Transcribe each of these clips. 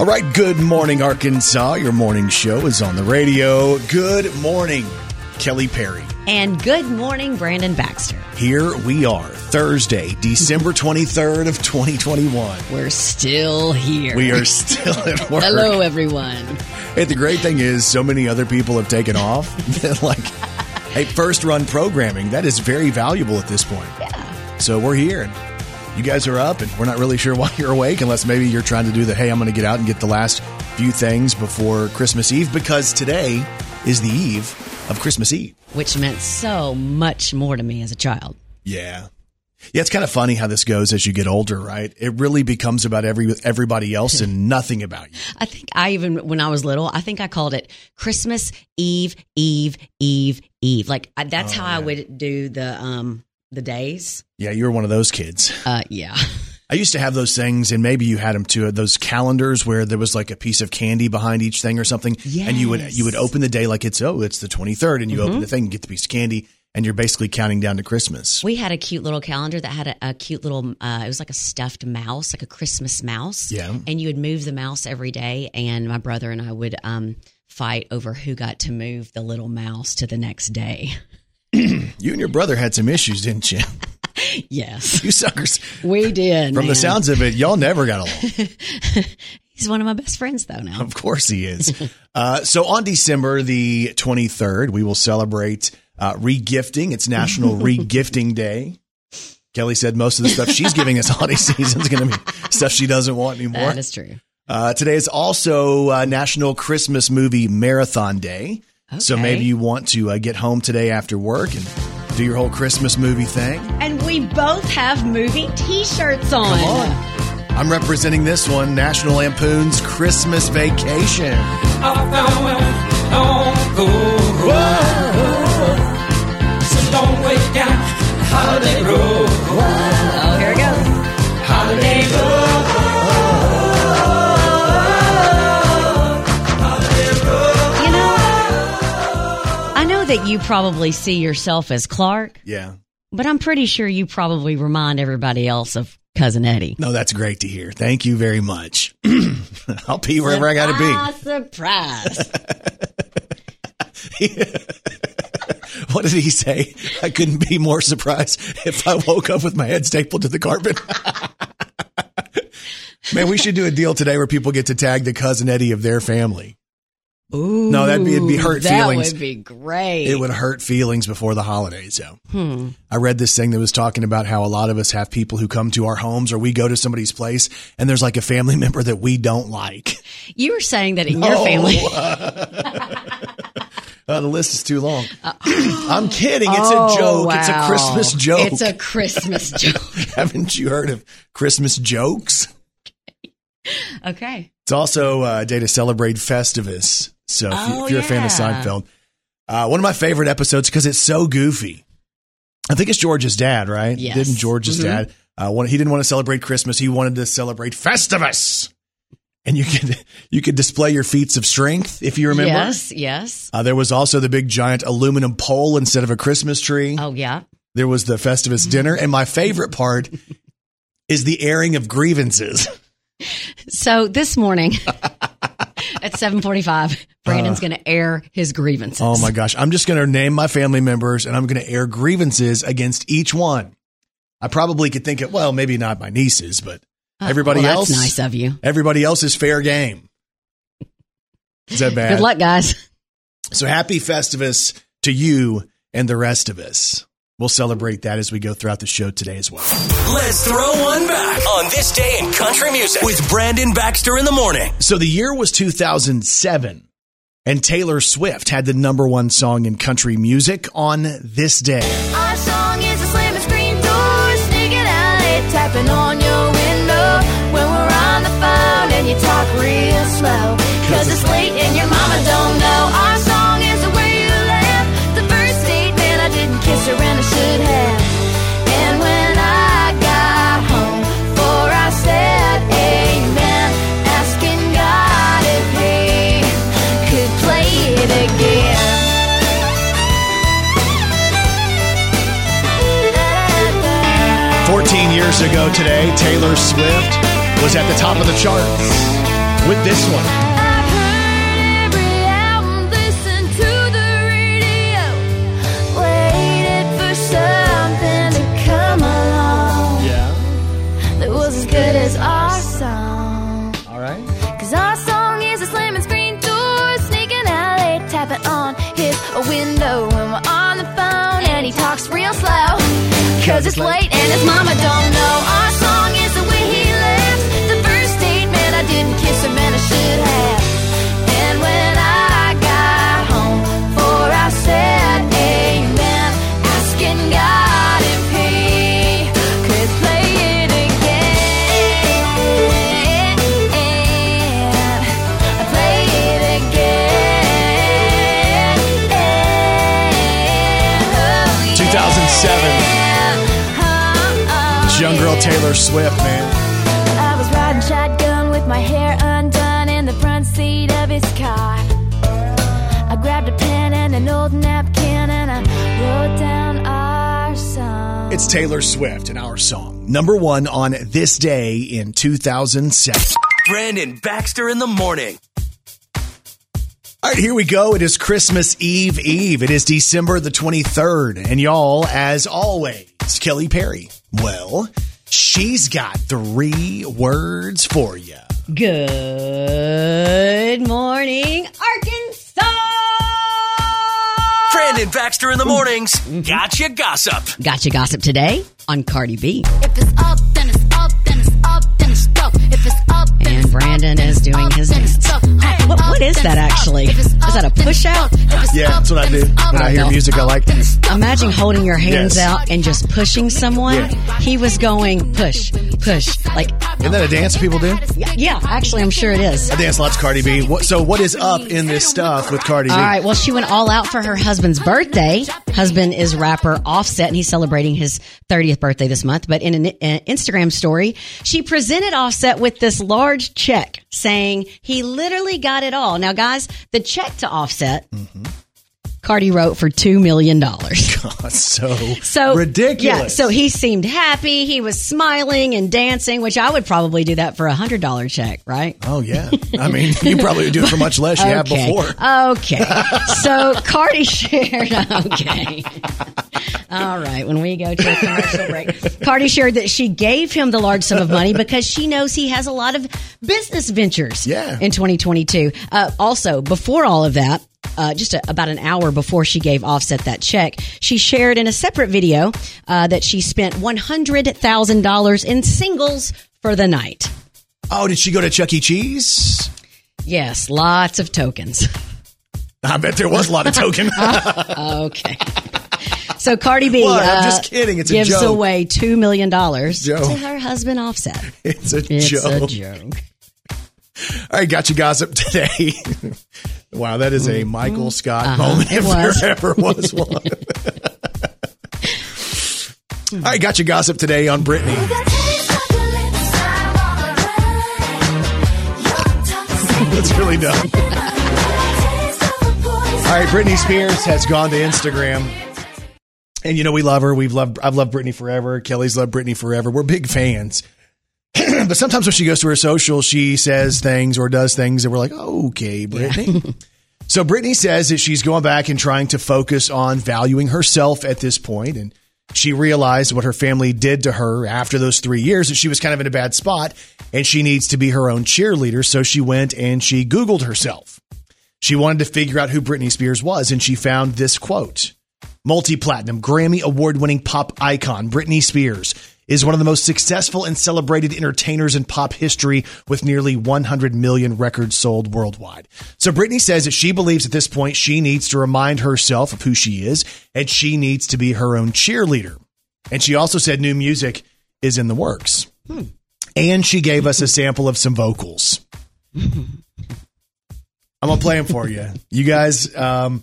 All right, good morning, Arkansas. Your morning show is on the radio. Good morning, Kelly Perry. And good morning, Brandon Baxter. Here we are, Thursday, December 23rd of 2021. We're still here. We are still at work. Hello, everyone. Hey, the great thing is, so many other people have taken off. like, hey, first run programming, that is very valuable at this point. Yeah. So we're here. You guys are up, and we're not really sure why you're awake, unless maybe you're trying to do the hey, I'm going to get out and get the last few things before Christmas Eve, because today is the eve of Christmas Eve. Which meant so much more to me as a child. Yeah. Yeah, it's kind of funny how this goes as you get older, right? It really becomes about every everybody else and nothing about you. I think I even, when I was little, I think I called it Christmas Eve, Eve, Eve, Eve. Like I, that's Oh, how I would do the um the days. Yeah, you were one of those kids. Uh, yeah. I used to have those things, and maybe you had them too. Those calendars where there was like a piece of candy behind each thing or something, and you would you would open the day like it's oh it's the twenty third, and you open the thing, and get the piece of candy, and you're basically counting down to Christmas. We had a cute little calendar that had a, a cute little, uh, it was like a stuffed mouse, like a Christmas mouse. Yeah. And you would move the mouse every day. And my brother and I would um, fight over who got to move the little mouse to the next day. You and your brother had some issues, didn't you? Yes, you suckers. we did. From the sounds of it, y'all never got along. He's one of my best friends, though, now. Of course he is. uh, so on December the 23rd, we will celebrate uh, regifting. It's National Regifting Day. Kelly said most of the stuff she's giving us holiday season is going to be stuff she doesn't want anymore. That is true. Uh, today is also uh, National Christmas Movie Marathon Day. So maybe you want to uh, get home today after work and do your whole Christmas movie thing. And we both have movie t shirts on. Come on. I'm representing this one, National Lampoon's Christmas Vacation. I found a long go. It's a long way down holiday road. You probably see yourself as Clark, Yeah. but I'm pretty sure you probably remind everybody else of Cousin Eddie. No, that's great to hear. Thank you very much. I'll be wherever I got to be. surprise. What did he say? I couldn't be more surprised if I woke up with my head stapled to the carpet. Man, we should do a deal today where people get to tag the cousin Eddie of their family. Ooh, No, that'd be- it'd be hurt that feelings. That would be great. It would hurt feelings before the holidays. So Hmm. I read this thing that was talking about how a lot of us have people who come to our homes or we go to somebody's place and there's like a family member that we don't like. You were saying that in your family. Uh, the list is too long. I'm kidding. It's Oh, a joke. It's a. Christmas joke. It's a Christmas joke. Haven't you heard of Christmas jokes? Okay. It's also uh, a day to celebrate Festivus. So if, you, Oh, if you're a fan of. Seinfeld, uh, one of my favorite episodes because it's so goofy. I think it's George's dad, right? Yes. Didn't George's Mhm. dad? Uh, want, he didn't want to celebrate Christmas. He wanted to celebrate Festivus. And you could you could display your feats of strength if you remember. Yes, yes. Uh, there was also the big giant aluminum pole instead of a Christmas tree. Oh, yeah. There was the Festivus dinner, and my favorite part is the airing of grievances. So this morning at 745, Brandon's uh. going to air his grievances. Oh my gosh. I'm just going to name my family members and I'm going to air grievances against each one. I probably could think of, well, maybe not my nieces, but uh, everybody Oh, well, else. That's nice of you. Everybody else is fair game. Is that bad? Good luck, guys. So happy Festivus to you and the rest of us. We'll celebrate that as we go throughout the show today as well. Let's throw one back on this day in country music with Brandon Baxter in the morning. So the year was 2007 and Taylor Swift had the number one song in country music on this day. Our song is a slamming screen door, sneaking out late, tapping on your window when we're on the phone and you talk real slow. Cause it's late and your mama don't know. Our 14 years ago today, Taylor Swift was at the top of the charts. with this one. I've heard every album, to the radio, waited for something to come along Yeah. that was as good as our Cause it's late and his mama don't know. Our song Taylor Swift, man. I was riding shotgun with my hair undone in the front seat of his car. I grabbed a pen and an old napkin and I wrote down our song. It's Taylor Swift and our song. Number one on this day in 2007. Brandon Baxter in the morning. All right, here we go. It is Christmas Eve Eve. It is December the 23rd. And y'all, as always, Kelly Perry. Well, she's got three words for you. Good morning, Arkansas. Brandon Baxter in the mornings. Mm-hmm. Gotcha gossip. Gotcha gossip today on Cardi B. If it's up, then it's up, then it's up, then it's stuff. If it's up, then And Brandon up, is doing up, his then it's dance. Huh, what- what is that actually? Is that a push out? up. If it's Yeah, that's what I do. When I hear music I like. up, then it's up. Imagine holding your hands Yes. out and just pushing someone. Yeah. He was going push, push. Like, Isn't that a dance people do? yeah, actually, I'm sure it is. I dance lots Cardi B. What, so what is up in this stuff with Cardi B? All right. Well, she went all out for her husband's birthday. Husband is rapper Offset, and he's celebrating his 30th birthday this month. But in an, an Instagram story, she presented Offset with this large check saying he literally got it all. Now, guys, the check to Offset, mm-hmm. Cardi wrote for $2 million. God, so, So ridiculous. Yeah, so he seemed happy. He was smiling and dancing, which I would probably do that for a hundred dollar check, right? Oh yeah. I mean, you probably would do it for much less you have before. Okay. so Cardi shared. Okay. All right. When we go to a commercial break, Cardi shared that she gave him the large sum of money because she knows he has a lot of business ventures. Yeah. In 2022. Uh, also, before all of that. Uh, just a, about an hour before she gave Offset that check, she shared in a separate video uh, that she spent one hundred thousand dollars in singles for the night. Oh, did she go to Chuck E. Cheese? Yes, lots of tokens. I bet there was a lot of token. Okay. So Cardi B What? I'm uh, just kidding. It's a gives joke. away two million dollars to her husband Offset. it's a It's joke. a joke. All right, got you gossip today. wow, that is a Michael Scott moment Mm-hmm. Uh-huh. It if was. there ever was one. All right, got you gossip today on Britney. That's really dumb. All right, Britney Spears has gone to Instagram. And you know we love her. We've loved I've loved Britney forever. Kelly's loved Britney forever. We're big fans. but sometimes when she goes to her social, she says things or does things that we're like, okay, Britney. so Britney says that she's going back and trying to focus on valuing herself at this point, and she realized what her family did to her after those three years that she was kind of in a bad spot, and she needs to be her own cheerleader. So she went and she Googled herself. She wanted to figure out who Britney Spears was, and she found this quote. Multi platinum, Grammy award winning pop icon Britney Spears is one of the most successful and celebrated entertainers in pop history with nearly 100 million records sold worldwide. So Britney says that she believes at this point she needs to remind herself of who she is and she needs to be her own cheerleader. And she also said new music is in the works. And she gave us a sample of some vocals. I'm gonna play them for you. You guys, um,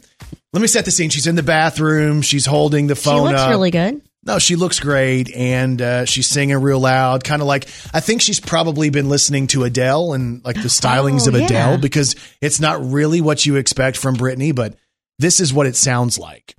let me set the scene. She's in the bathroom. She's holding the phone. She looks up. really good. No, she looks great, and uh, she's singing real loud. Kind of like I think she's probably been listening to Adele and like the stylings Oh, of Adele yeah. because it's not really what you expect from Britney, but this is what it sounds like.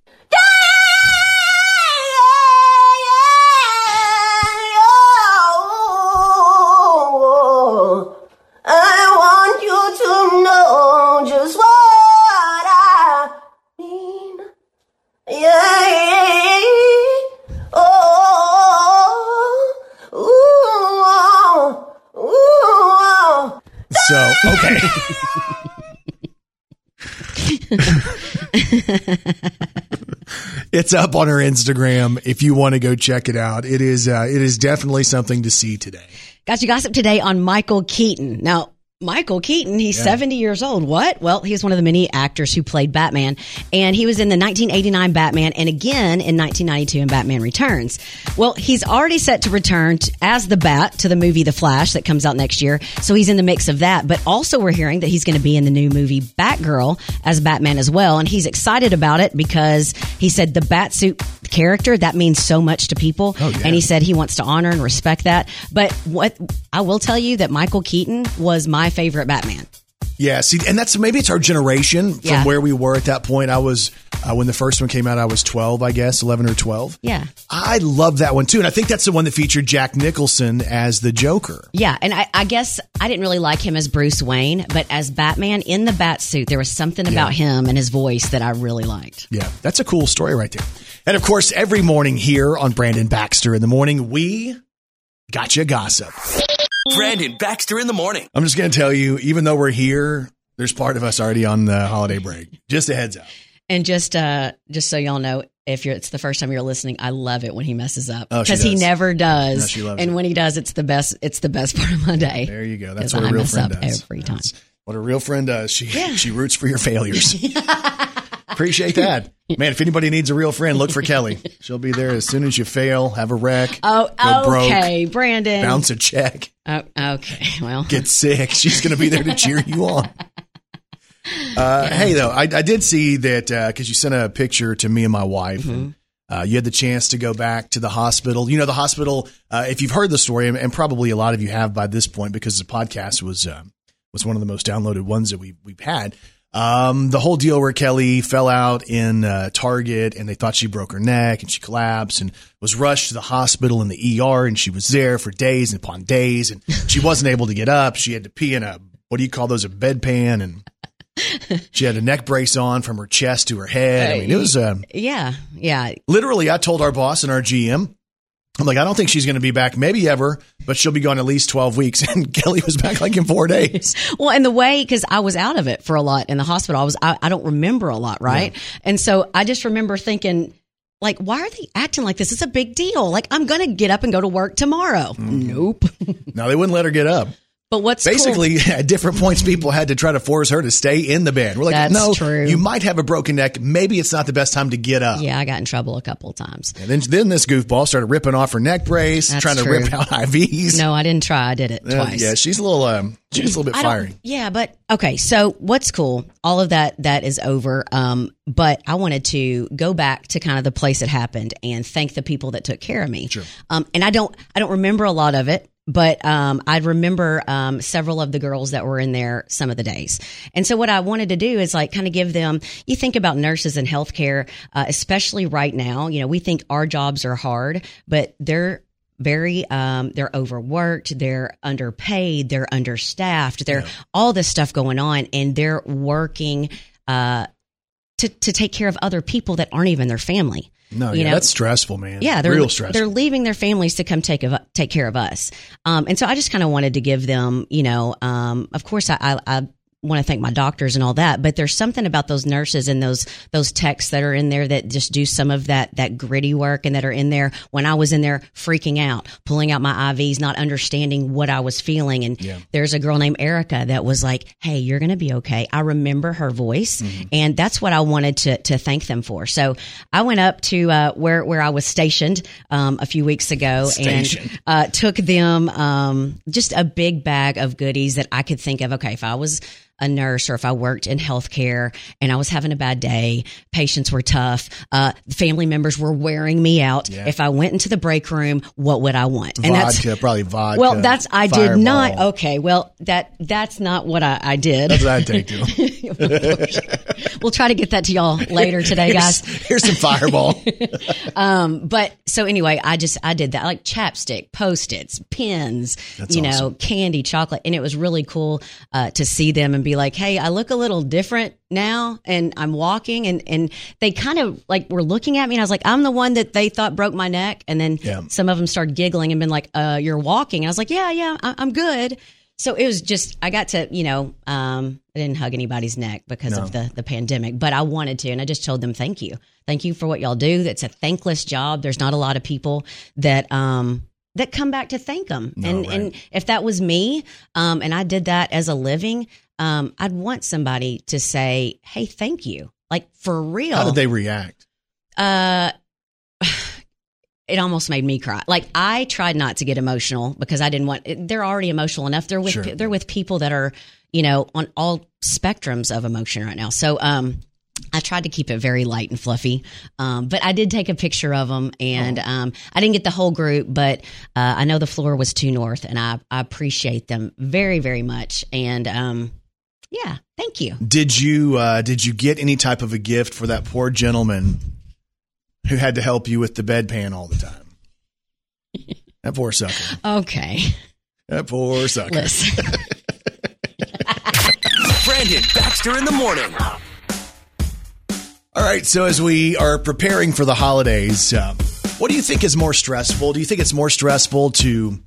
It's up on her Instagram if you want to go check it out. It is uh, it is definitely something to see today. Got you gossip today on Michael Keaton. Now, Michael Keaton, he's 70 years old. What? Well, he's one of the many actors who played Batman, and he was in the 1989 Batman and again in 1992 in Batman Returns. Well, he's already set to return t as the Bat to the movie The Flash that comes out next year, so he's in the mix of that. But also, we're hearing that he's going to be in the new movie Batgirl as Batman as well, and he's excited about it because he said the Batsuit character that means so much to people, Oh, yeah. and he said he wants to honor and respect that. But what I will tell you that Michael Keaton was my favorite Batman. Yeah, see, and that's maybe it's our generation from Yeah. where we were at that point. I was uh, when the first one came out. I was twelve, I guess, eleven or twelve. Yeah. I love that one too, and I think that's the one that featured Jack Nicholson as the Joker. Yeah, and I, I guess I didn't really like him as Bruce Wayne, but as Batman in the bat suit, there was something about him and his voice that I really liked. Yeah, that's a cool story right there. And of course, every morning here on Brandon Baxter in the morning, we got you gossip. Brandon Baxter in the morning. I'm just going to tell you, even though we're here, there's part of us already on the holiday break. Just a heads up. And just uh just so y'all know, if you're it's the first time you're listening, I love it when he messes up Oh, because he never does. No, she loves and it. when he does, it's the best. It's the best part of my day. There you go. That's what a I real mess friend up does. every time. That's what a real friend does. She she roots for your failures. Appreciate that. Man, if anybody needs a real friend, look for Kelly. She'll be there as soon as you fail, have a wreck, Oh, go okay, Brandon. broke, bounce a check, Oh, okay, well, get sick. She's going to be there to cheer you on. Uh, Hey, though, I, I did see that because you sent a picture to me and my wife. And, uh, you had the chance to go back to the hospital. You know, the hospital. Uh, if you've heard the story, and, and probably a lot of you have by this point, because the podcast was um, was one of the most downloaded ones that we we've had. Um, the whole deal where Kelly fell out in uh, Target and they thought she broke her neck and she collapsed and was rushed to the hospital in the ER and she was there for days and upon days and she wasn't able to get up. She had to pee in a what do you call those a bedpan and she had a neck brace on from her chest to her head. I mean, it was um, yeah, yeah. literally. I told our boss and our GM. I'm like, I don't think she's going to be back, maybe ever, but she'll be gone at least 12 weeks. And Kelly was back like in four days. Well, and the way because I was out of it for a lot in the hospital, I was I, I don't remember a lot, right? And so I just remember thinking. Like, why are they acting like this? It's a big deal. Like, I'm going to get up and go to work tomorrow. Mm-hmm. Nope. Now they wouldn't let her get up. But what's cool- Basically, at different points, people had to try to force her to stay in the bed. We're like, That's no, true. you might have a broken neck. Maybe it's not the best time to get up. yeah, I got in trouble a couple of times. And then, then this goofball started ripping off her neck brace, That's trying to true. rip out IVs. No, I didn't try. I did it Uh, twice. yeah, she's a little, um, she's a little bit fiery. Yeah, but okay. So what's cool? All of that that is over. Um, but I wanted to go back to kind of the place it happened and thank the people that took care of me. Sure. Um, and I don't I don't remember a lot of it. But um, I remember um, several of the girls that were in there some of the days. And so, what I wanted to do is like kind of give them, you think about nurses and healthcare, uh, especially right now, you know, we think our jobs are hard, but they're very um, they're overworked they're underpaid they're understaffed they're all this stuff going on and they're working uh, to, to take care of other people that aren't even their family No, you yeah, know, that's stressful, man. yeah, they're real stressful. they're leaving their families to come take of, take care of us. Um, and so I just kind of wanted to give them, you know, um, of course I, I, I want to thank my doctors and all that, but there's something about those nurses and those those techs that are in there that just do some of that that gritty work and that are in there when I was in there freaking out, pulling out my IVs, not understanding what I was feeling. And Yeah. there's a girl named Erica that was like, "Hey, you're going to be okay." I remember her voice, and that's what I wanted to to thank them for. So I went up to uh, where where I was stationed um, a few weeks ago Stationed. and uh, took them um, just a big bag of goodies that I could think of. Okay, if I was a nurse or if I worked in healthcare and I was having a bad day, patients were tough, uh, family members were wearing me out. Yeah. If I went into the break room, what would I want? And that's probably vodka. well, that's I did not. Okay, well that that's not what I, I did. That's what I'd take to. we'll try to get that to y'all later today, guys. Here's some fireball. um, But so anyway, I just I did that like chapstick, post its, pins, That's you know, candy, chocolate, and it was really cool uh, to see them and be like, hey, I look a little different now, and I'm walking, and and they kind of like were looking at me, and I was like, I'm the one that they thought broke my neck, and then Yeah. some of them started giggling and been like, uh, you're walking, and I was like, yeah, yeah, I- I'm good. So it was just I got to you know um, I didn't hug anybody's neck because No. of the the pandemic, but I wanted to, and I just told them thank you, thank you for what y'all do. That's a thankless job. There's not a lot of people that um that come back to thank them, No, and right. and if that was me, um, and I did that as a living, um, I'd want somebody to say, hey, thank you, like for real. How did they react? Uh, it almost made me cry. Like I tried not to get emotional because I didn't want. They're already emotional enough. They're with Sure. they're with people that are you know on all spectrums of emotion right now. So um. I tried to keep it very light and fluffy, um, but I did take a picture of them, and um, I didn't get the whole group, but uh, I know the floor was too north, and I, I appreciate them very, very much. And um, yeah, thank you. Did you uh, did you get any type of a gift for that poor gentleman who had to help you with the bedpan all the time? That poor sucker. Okay, That poor sucker. listen. Brandon Baxter in the morning. All right. So as we are preparing for the holidays, um, what do you think is more stressful? Do you think it's more stressful to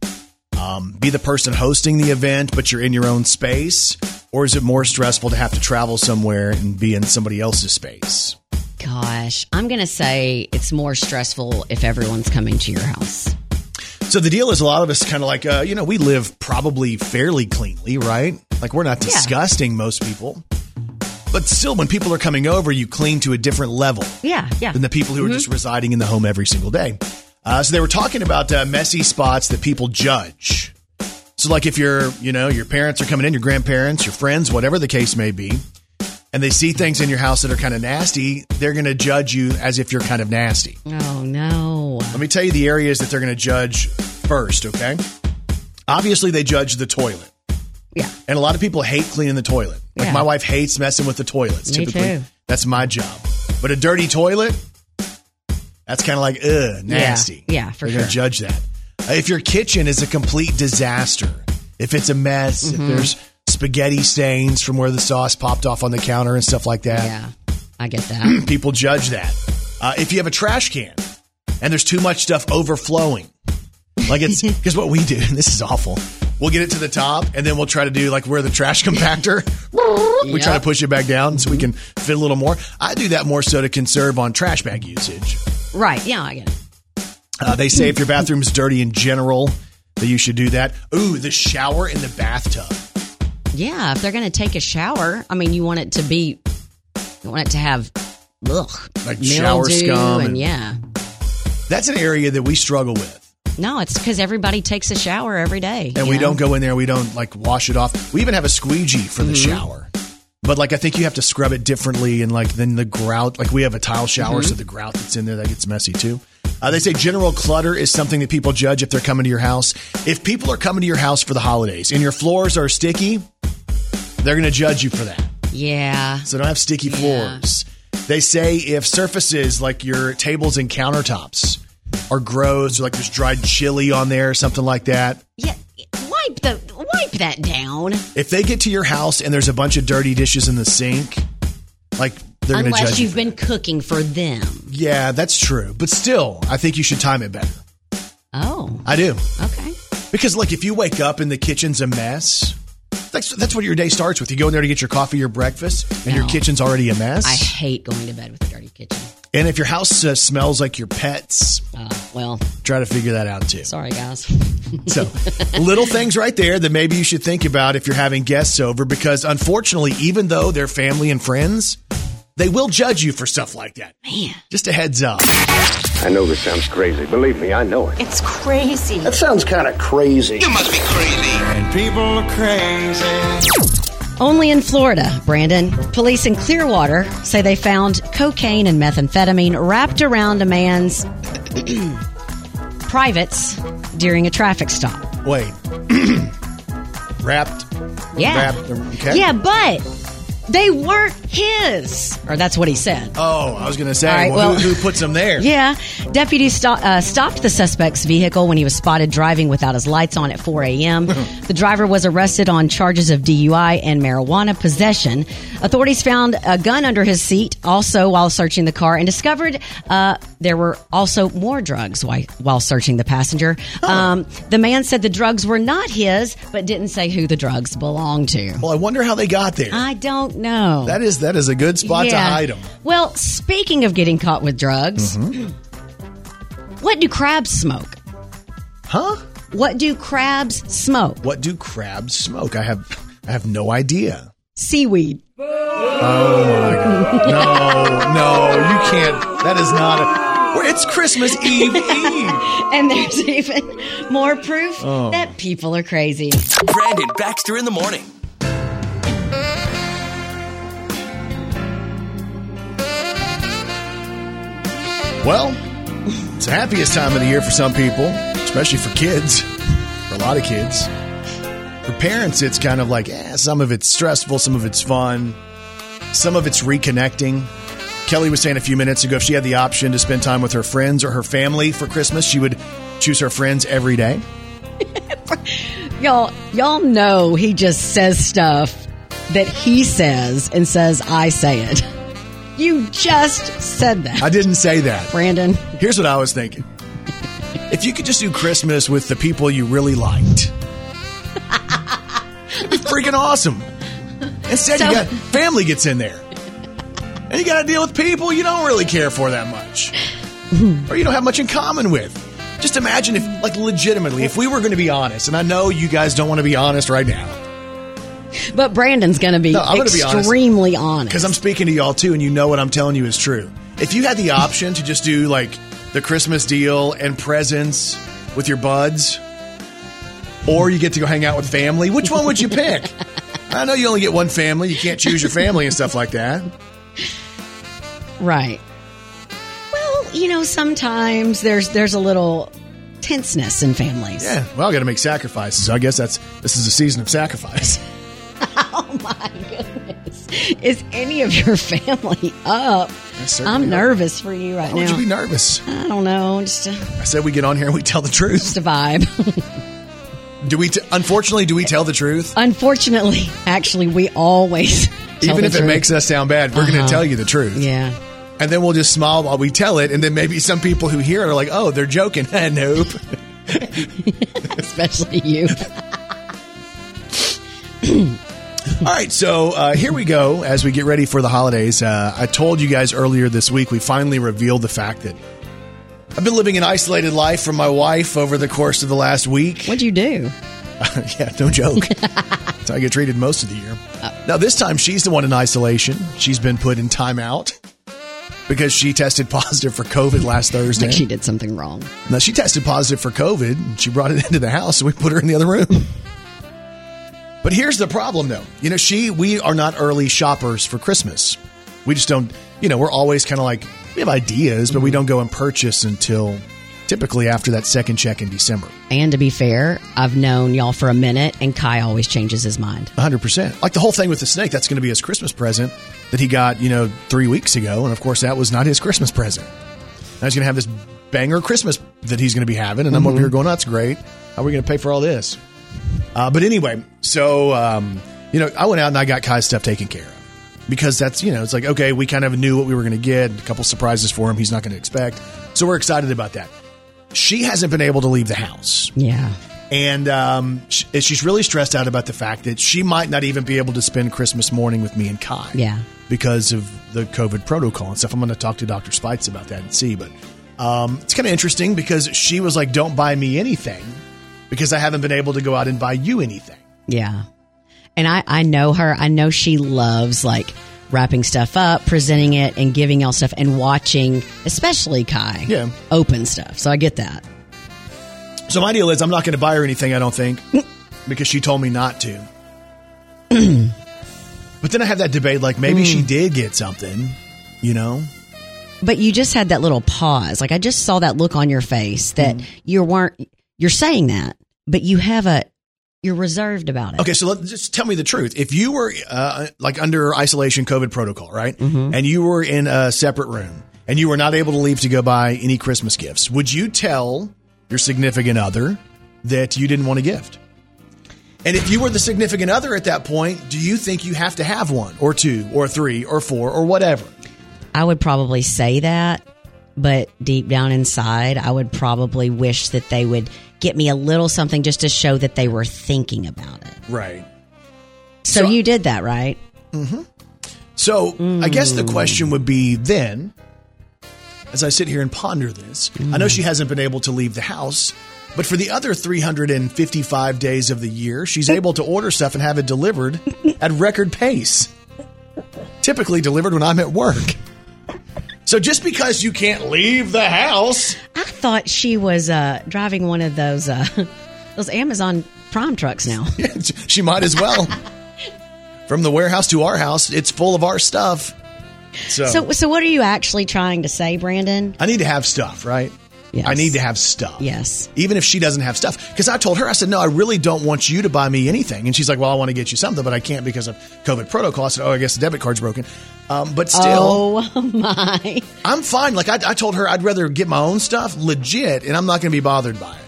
um, be the person hosting the event, but you're in your own space, or is it more stressful to have to travel somewhere and be in somebody else's space? Gosh, I'm going to say it's more stressful if everyone's coming to your house. So the deal is, a lot of us kind of like, uh, you know, we live probably fairly cleanly, right? Like we're not Yeah. disgusting, most people. But still, when people are coming over, you clean to a different level Yeah, yeah. than the people who are just residing in the home every single day. Uh, so they were talking about uh, messy spots that people judge. So, like if your, you know, your parents are coming in, your grandparents, your friends, whatever the case may be, and they see things in your house that are kind of nasty, they're going to judge you as if you're kind of nasty. Oh, no. Let me tell you the areas that they're going to judge first, okay? Obviously, they judge the toilet. Yeah. And a lot of people hate cleaning the toilet. Like Yeah. my wife hates messing with the toilets. Me Typically, too. that's my job. But a dirty toilet, that's kind of like ugh, nasty. Yeah, for They're gonna judge that. Uh, if your kitchen is a complete disaster, if it's a mess, Mm-hmm. if there's spaghetti stains from where the sauce popped off on the counter and stuff like that, Yeah, I get that. people judge that. Uh, if you have a trash can and there's too much stuff overflowing, like it's because what we do, and this is awful. We'll get it to the top, and then we'll try to do like where the trash compactor. we try to push it back down so we can fit a little more. I do that more so to conserve on trash bag usage. Right. Yeah, I get it. Uh, they say if your bathroom is dirty in general, that you should do that. Ooh, the shower in the bathtub. Yeah, if they're going to take a shower, I mean, you want it to be, you want it to have, ugh, Like shower scum and, and- yeah. That's an area that we struggle with. No, it's because everybody takes a shower every day. and we know? don't go in there. We don't like wash it off. We even have a squeegee for the shower, but like I think you have to scrub it differently, and like then the grout. Like we have a tile shower, so the grout that's in there that gets messy too. Uh, they say general clutter is something that people judge if they're coming to your house. If people are coming to your house for the holidays and your floors are sticky, they're going to judge you for that. Yeah. So don't have sticky floors. They say if surfaces like your tables and countertops are gross or like there's dried chili on there or something like that, Yeah. Wipe the, wipe that down. if they get to your house and there's a bunch of dirty dishes in the sink, like they're going to Unless judge you've you. been cooking for them. Yeah, that's true. But still, I think you should time it better. Oh, I do. okay. Because look, if you wake up and the kitchen's a mess, that's that's what your day starts with. You go in there to get your coffee your breakfast, and your kitchen's already a mess. I hate going to bed with a dirty kitchen. And if your house uh, smells like your pets, Uh, well, try to figure that out too. sorry, guys. So, little things right there that maybe you should think about if you're having guests over, because unfortunately, even though they're family and friends, they will judge you for stuff like that. Man. Just a heads up. I know this sounds crazy. Believe me, I know it. It's crazy. That sounds kind of crazy. You must be crazy. And people are crazy. Only in Florida, Brandon. Police in Clearwater say they found cocaine and methamphetamine wrapped around a man's privates during a traffic stop. Wait. Wrapped. Yeah. Wrapped. Okay. Yeah, but they weren't his, or that's what he said. Oh, I was going to say, right, well, well- who, who puts them there? Yeah. Deputies sto- uh, stopped the suspect's vehicle when he was spotted driving without his lights on at 4 a.m. the driver was arrested on charges of DUI and marijuana possession. Authorities found a gun under his seat also while searching the car and discovered uh, there were also more drugs while, while searching the passenger. Um, the man said the drugs were not his, but didn't say who the drugs belonged to. Well, I wonder how they got there. I don't know. that is that is a good spot to hide them. Well, speaking of getting caught with drugs, Mm-hmm. what do crabs smoke? Huh? What do crabs smoke? What do crabs smoke? I have I have no idea. Seaweed. Oh, my god. no, no, you can't. That is not a. It's Christmas Eve Eve. And there's even more proof Oh. that people are crazy. Brandon Baxter in the morning. Well, it's the happiest time of the year for some people, especially for kids, for a lot of kids. For parents, it's kind of like, eh, some of it's stressful, some of it's fun, some of it's reconnecting. Kelly was saying a few minutes ago if she had the option to spend time with her friends or her family for Christmas, she would choose her friends every day. Y'all, y'all know he just says stuff that he says and says I say it. You just said that, I didn't say that. Brandon. Here's what I was thinking. If you could just do Christmas with the people you really liked, it'd be freaking awesome. Instead, So- you got family gets in there, and you got to deal with people you don't really care for that much, or you don't have much in common with. Just imagine if, like, legitimately, if we were going to be honest, and I know you guys don't want to be honest right now, But Brandon's going to be No, I'm gonna be extremely honest. because I'm speaking to y'all too, and you know what I'm telling you is true. If you had the option to just do like the Christmas deal and presents with your buds, or you get to go hang out with family, which one would you pick? I know you only get one family; you can't choose your family and stuff like that. Right. Well, you know, sometimes there's there's a little tenseness in families. Yeah, well, I got to make sacrifices. I guess that's this is a season of sacrifice. Is any of your family up? I'm nervous for you right now. Why would you be nervous? I don't know, just a, I said we get on here and we tell the truth. just a vibe. Do we? T- unfortunately, do we tell the truth? Unfortunately, actually, we always tell Even if it makes us sound bad, we're going Uh-huh. to tell you the truth. yeah. And then we'll just smile while we tell it. And then maybe some people who hear it are like, oh, they're joking. nope. Especially you. All right. So uh, here we go as we get ready for the holidays. Uh, I told you guys earlier this week, we finally revealed the fact that I've been living an isolated life from my wife over the course of the last week. What'd you do? yeah, no joke. That's how I get treated most of the year. Now, this time she's the one in isolation. She's been put in timeout because she tested positive for COVID last Thursday. Like she did something wrong. Now she tested positive for COVID. And she brought it into the house, so we put her in the other room. But here's the problem, though. You know, she we are not early shoppers for Christmas. We just don't. You know, we're always kind of like we have ideas, but we mm-hmm. don't go and purchase until typically after that second check in December. And to be fair, I've known y'all for a minute, and Kai always changes his mind. 100%. Like the whole thing with the snake, that's going to be his Christmas present that he got, you know, three weeks ago. And of course, that was not his Christmas present. Now he's going to have this banger Christmas that he's going to be having. And I'm over mm-hmm. here going, that's great. How are we going to pay for all this? Uh, but anyway, so, um, you know, I went out and I got Kai's stuff taken care of because that's, you know, it's like, okay, we kind of knew what we were going to get, a couple surprises for him he's not going to expect. So we're excited about that. She hasn't been able to leave the house Yeah. and um, sh- she's really stressed out about the fact that she might not even be able to spend Christmas morning with me and Kai. Yeah. Because of the COVID protocol and stuff. I'm going to talk to Dr. Spites about that and see. But um, it's kind of interesting because she was like, "Don't buy me anything," because I haven't been able to go out and buy you anything. Yeah. And I, I know her. I know she loves like wrapping stuff up, presenting it, and giving y'all stuff and watching, especially Kai, Yeah. open stuff. So I get that. So my deal is, I'm not going to buy her anything. I don't think because she told me not to. but then I have that debate, like maybe she did get something, you know. But you just had that little pause. Like I just saw that look on your face that Mm-hmm. you weren't, you're saying that, but you have a, you're reserved about it. Okay, so let, just tell me the truth. If you were uh, like under isolation COVID protocol, right, Mm-hmm. and you were in a separate room and you were not able to leave to go buy any Christmas gifts, would you tell your significant other that you didn't want a gift? And if you were the significant other at that point, do you think you have to have one or two or three or four or whatever? I would probably say that, but deep down inside, I would probably wish that they would get me a little something just to show that they were thinking about it. Right. So, So- you did that, right? Mm-hmm. So I guess the mm. question would be then, as I sit here and ponder this, I know mm. she hasn't been able to leave the house, but for the other 355 days of the year, she's able to order stuff and have it delivered at record pace. Typically delivered when I'm at work. So just because you can't leave the house, thought she was uh, driving one of those uh, those Amazon Prime trucks now. she might as well. From the warehouse to our house, it's full of our stuff. So, So, so what are you actually trying to say, Brandon? I need to have stuff, right? Yes. I need to have stuff. Yes. even if she doesn't have stuff. Because I told her, I said, no, I really don't want you to buy me anything. And she's like, well, I want to get you something, but I can't because of COVID protocol. I said, oh, I guess the debit card's broken. Um, but still, Oh my! I'm fine. Like I, I told her, I'd rather get my own stuff legit, and I'm not going to be bothered by it.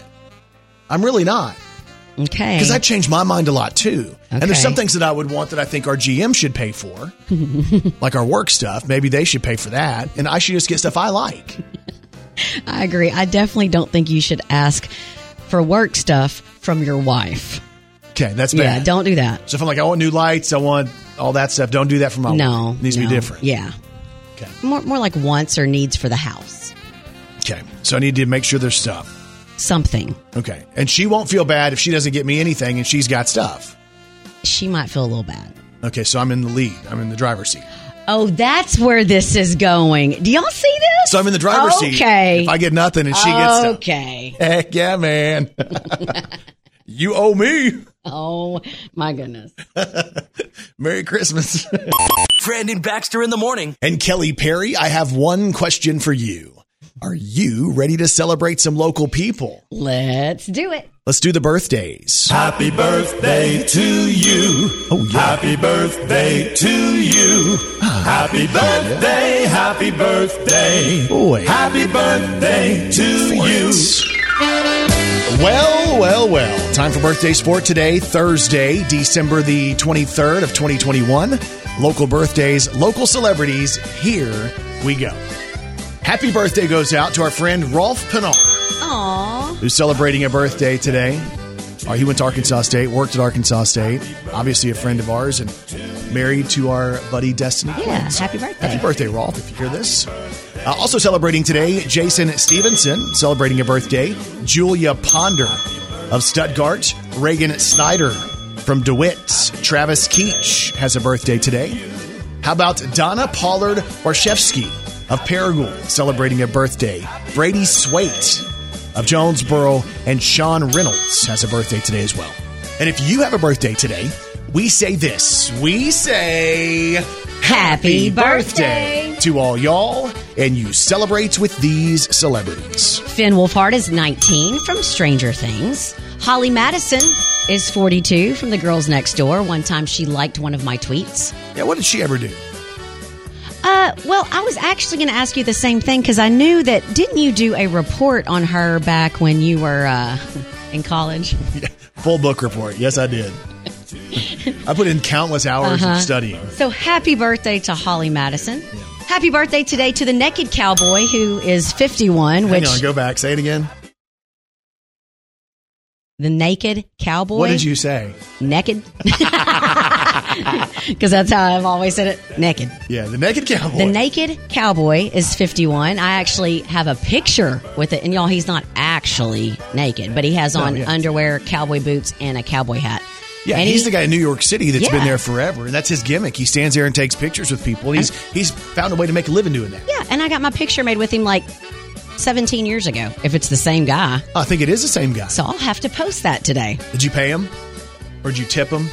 I'm really not. Okay. Because I change my mind a lot too. And there's some things that I would want that I think our GM should pay for, like our work stuff. Maybe they should pay for that. And I should just get stuff I like. I agree. I definitely don't think you should ask for work stuff from your wife. Okay, that's bad. Yeah, don't do that. So if I'm like, I want new lights, I want all that stuff, don't do that for my No, work. It needs to be different. Yeah, Okay. more more like wants or needs for the house. Okay. So I need to make sure there's stuff. Something. Okay. And she won't feel bad if she doesn't get me anything and she's got stuff. She might feel a little bad. Okay. So I'm in the lead. I'm in the driver's seat. Oh, that's where this is going. Do y'all see this? So I'm in the driver's seat. Okay. If I get nothing and she gets stuff. Okay. Heck yeah, man. you owe me. Oh my goodness. Merry Christmas. Brandon Baxter in the morning. and Kelly Perry, I have one question for you. Are you ready to celebrate some local people? Let's do it. Let's do the birthdays. Happy birthday to you. Oh, yeah. Happy birthday to you. Ah. Happy birthday, happy birthday. Boy. Happy birthday to you. Well, well, well. Time for birthday sport today, Thursday, December the 23rd of 2021. Local birthdays, local celebrities. Here we go. Happy birthday goes out to our friend Rolf Pinar, Aw. who's celebrating a birthday today. Uh, he went to Arkansas State, worked at Arkansas State, obviously a friend of ours, and married to our buddy Destiny. Yeah. Happy birthday. Happy birthday, Rolf, if you hear this. Uh, also celebrating today, Jason Stevenson, celebrating a birthday. Julia Ponder of Stuttgart. Reagan Snyder from DeWitt. Travis Keach has a birthday today. How about Donna Pollard Warshevsky of Paragould, celebrating a birthday. Brady Swait of Jonesboro, and Sean Reynolds has a birthday today as well. And if you have a birthday today, we say this. We say Happy birthday. To all y'all, and you celebrate with these celebrities. Finn Wolfhard is 19 from Stranger Things. Holly Madison is 42 from The Girls Next Door. One time she liked one of my tweets. Yeah, what did she ever do? Uh, well, I was actually going to ask you the same thing because I knew that. Didn't you do a report on her back when you were uh, in college? Full book report. Yes, I did. I put in countless hours Uh-huh. of studying. So happy birthday to Holly Madison. Happy birthday today to the Naked Cowboy who is 51, Hang which on, go back. Say it again. the Naked Cowboy. What did you say? Naked? Because that's how I've always said it. Naked. Yeah, the naked cowboy. The Naked Cowboy is 51. I actually have a picture with it. And y'all, he's not actually naked, but he has oh, on yeah. underwear, cowboy boots, and a cowboy hat. Yeah, And he's he- the guy in New York City that's been there forever, and that's his gimmick. He stands there and takes pictures with people. And he's he's found a way to make a living doing that. Yeah, and I got my picture made with him like 17 years ago, if it's the same guy. I think it is the same guy. So I'll have to post that today. Did you pay him, or did you tip him?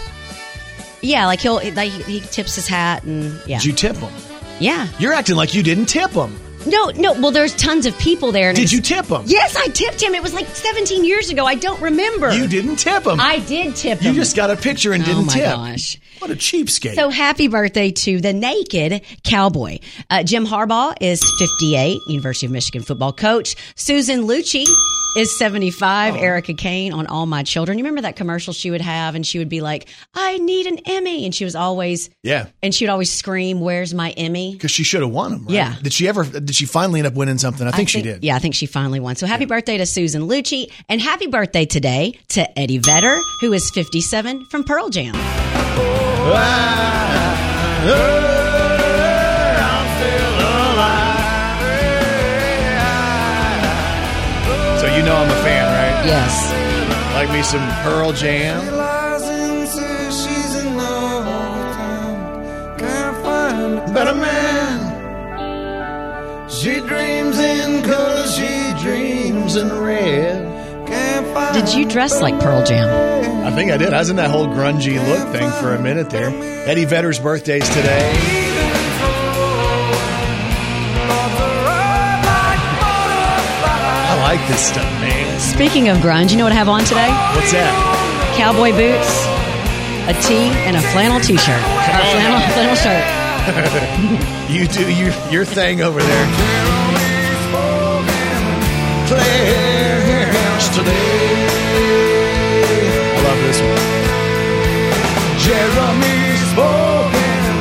Yeah, like he'll like he tips his hat and yeah, Did you tip him? yeah. You're acting like you didn't tip him. No, no. Well, there's tons of people there. And Did was- you tip him? Yes, I tipped him. It was like 17 years ago. I don't remember. You didn't tip him. I did tip him. you just got a picture and Oh didn't my tip. gosh. What a cheapskate. So happy birthday to the naked cowboy. Uh, Jim Harbaugh is 58, University of Michigan football coach. Susan Lucci is 75. Erica Kane on All My Children. You remember that commercial she would have and she would be like, I need an Emmy. And she was always, yeah. and she would always scream, Where's my Emmy? Because she should have won him. Right? Yeah. Did she ever? Did she finally end up winning something? I think, she did. Yeah, I think she finally won. So happy birthday to Susan Lucci and happy birthday today to Eddie Vedder, who is 57 from Pearl Jam. So you know I'm a fan, right? Yes. Like me some Pearl Jam. Better man. She dreams in color, she dreams in red. Did you dress like Pearl Jam? I think I did. I was in that whole grungy look thing for a minute there. Eddie Vedder's birthday's today. I like this stuff, man. Speaking of grunge, you know what I have on today? What's that? Cowboy boots, a tee, and a flannel t-shirt. Or flannel, flannel shirt. You do your, your thing over there. Claire's today. I love this one. Jeremy spoken.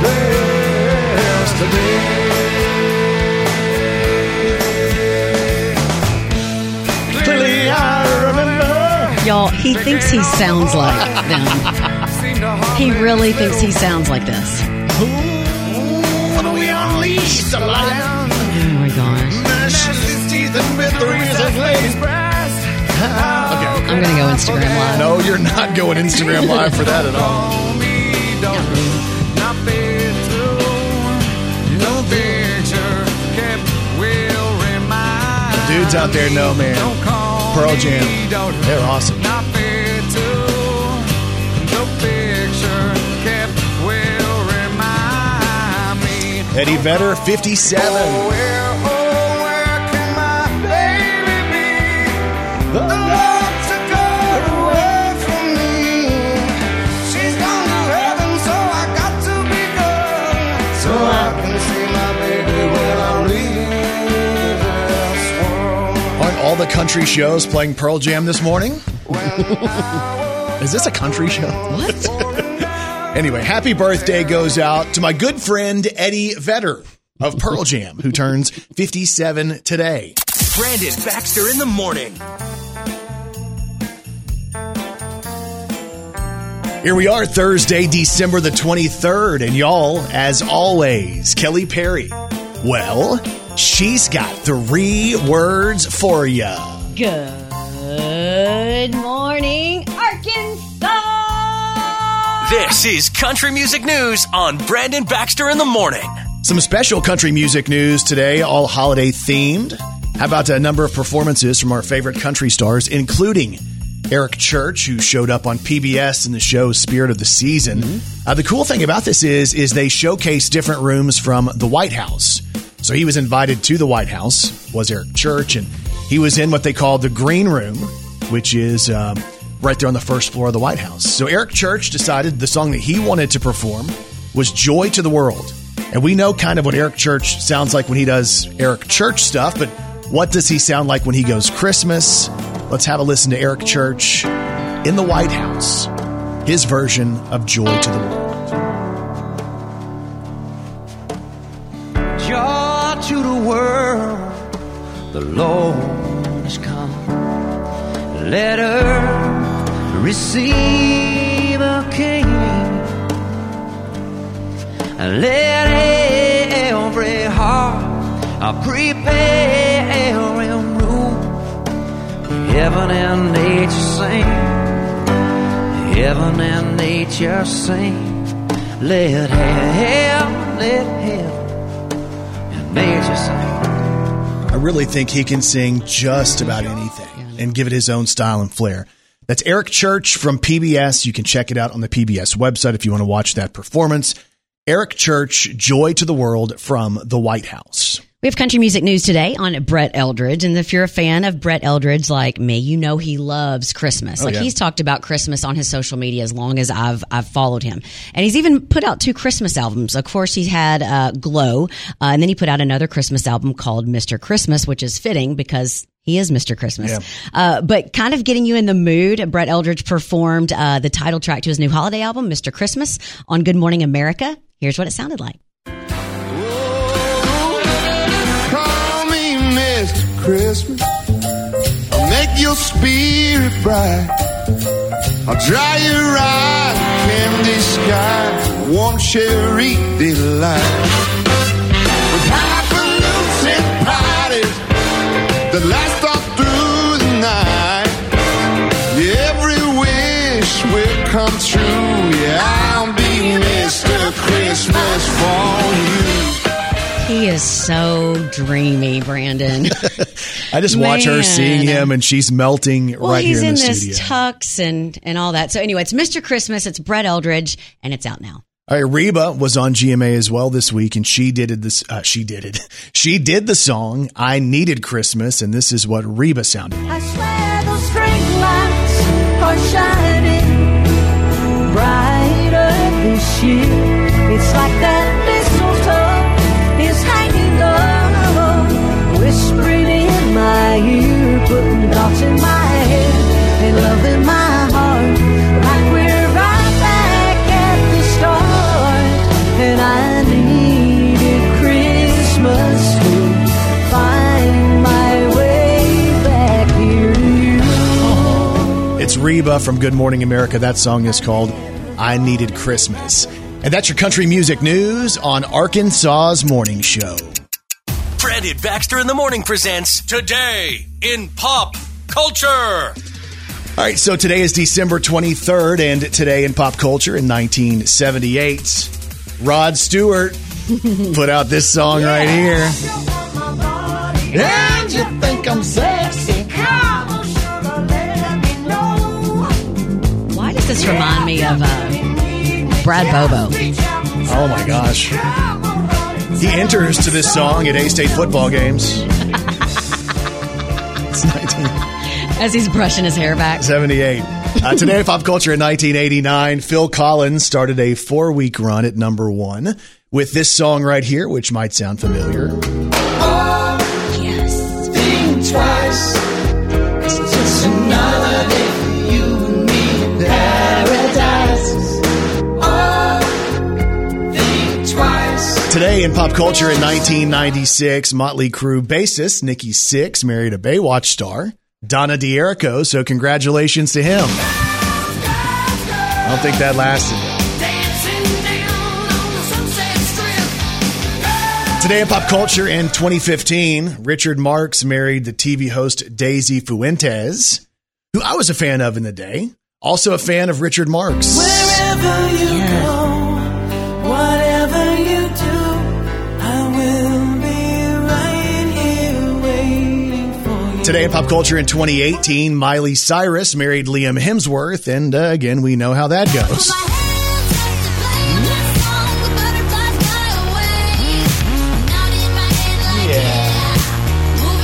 Claire's today. Clearly, I remember. Y'all, he thinks he sounds like them. He really thinks he sounds like this. When we unleash the lion. Oh my gosh. Gnashes his teeth and bit the razor blades. Okay. I'm going to go Instagram Live. No, you're not going Instagram live for that at all. The dudes out there know, man. Pearl Jam. They're awesome. Eddie Vedder, 57. Country shows playing Pearl Jam this morning? Is this a country show? What? Anyway, happy birthday goes out to my good friend Eddie Vedder of Pearl Jam, who turns 57 today. Brandon Baxter in the morning. Here we are, Thursday, December the 23rd, and y'all, as always, Kelly Perry. Well, she's got three words for you. Good morning, Arkansas. This is Country Music News on Brandon Baxter in the morning. Some special country music news today, all holiday themed. How about a number of performances from our favorite country stars, including Eric Church, who showed up on PBS in the show Spirit of the Season. Uh, the cool thing about this is, is they showcase different rooms from the White House. So he was invited to the White House, was Eric Church, and he was in what they call the Green Room, which is um, right there on the first floor of the White House. So Eric Church decided the song that he wanted to perform was Joy to the World. And we know kind of what Eric Church sounds like when he does Eric Church stuff, but what does he sound like when he goes Christmas? Let's have a listen to Eric Church in the White House, his version of Joy to the World. To the world. The Lord has come. Let her receive a king. Let every heart prepare a room. Heaven and nature sing. Heaven and nature sing. Let heaven, let heaven nature. I really think he can sing just about anything and give it his own style and flair. That's Eric Church from PBS. You can check it out on the PBS website if you want to watch that performance. Eric Church, Joy to the World from the White House. We have country music news today on Brett Eldredge. And if you're a fan of Brett Eldredge like me, you know he loves Christmas. like yeah. he's talked about Christmas on his social media as long as I've I've followed him. And he's even put out two Christmas albums. Of course, he had uh, Glow, uh, and then he put out another Christmas album called Mr. Christmas, which is fitting because he is Mr. Christmas. Uh, but kind of getting you in the mood, Brett Eldredge performed uh, the title track to his new holiday album, Mr. Christmas, on Good Morning America. Here's what it sounded like. Christmas. I'll make your spirit bright. I'll dry your eyes, candy sky, warm cherry delight. With highfalutin parties that last all through the night. Every wish will come true. Yeah, I'll be Mr. Christmas. He is so dreamy, Brandon. I just watch her seeing him, and she's melting well, right he's here in, in the this studio. tux and and all that. So anyway, it's Mr. Christmas. It's Brett Eldredge, and it's out now. All right, Reba was on GMA as well this week, and she did it. This uh, she did it. She did the song "I Needed Christmas," and this is what Reba sounded. like. Putting thoughts in my head and love in my heart, like we're right back at the start. And I needed Christmas to find my way back here to you. It's Reba from Good Morning America. That song is called "I Needed Christmas," and that's your country music news on Arkansas's Morning Show. Brandon Baxter in the morning presents Today in Pop Culture. All right, so today is December 23rd, and today in pop culture in 1978, Rod Stewart put out this song right here. And you think I'm sexy? Why does this remind me of uh, Brad Bobo? Oh my gosh. He enters to this song at A State football games. it's 1978. As he's brushing his hair back. Uh, today pop culture in 1989, Phil Collins started a four week run at number one with this song right here, which might sound familiar. Today in pop culture in 1996, Motley Crue bassist Nikki Sixx married a Baywatch star, Donna D'Errico. So congratulations to him. I don't think that lasted. Dancing down on the sunset strip. Today in pop culture in 2015, Richard Marx married the TV host Daisy Fuentes, who I was a fan of in the day. Also a fan of Richard Marx. Wherever you Yeah. go, Today in pop culture in 2018, Miley Cyrus married Liam Hemsworth, and uh, again, we know how that goes.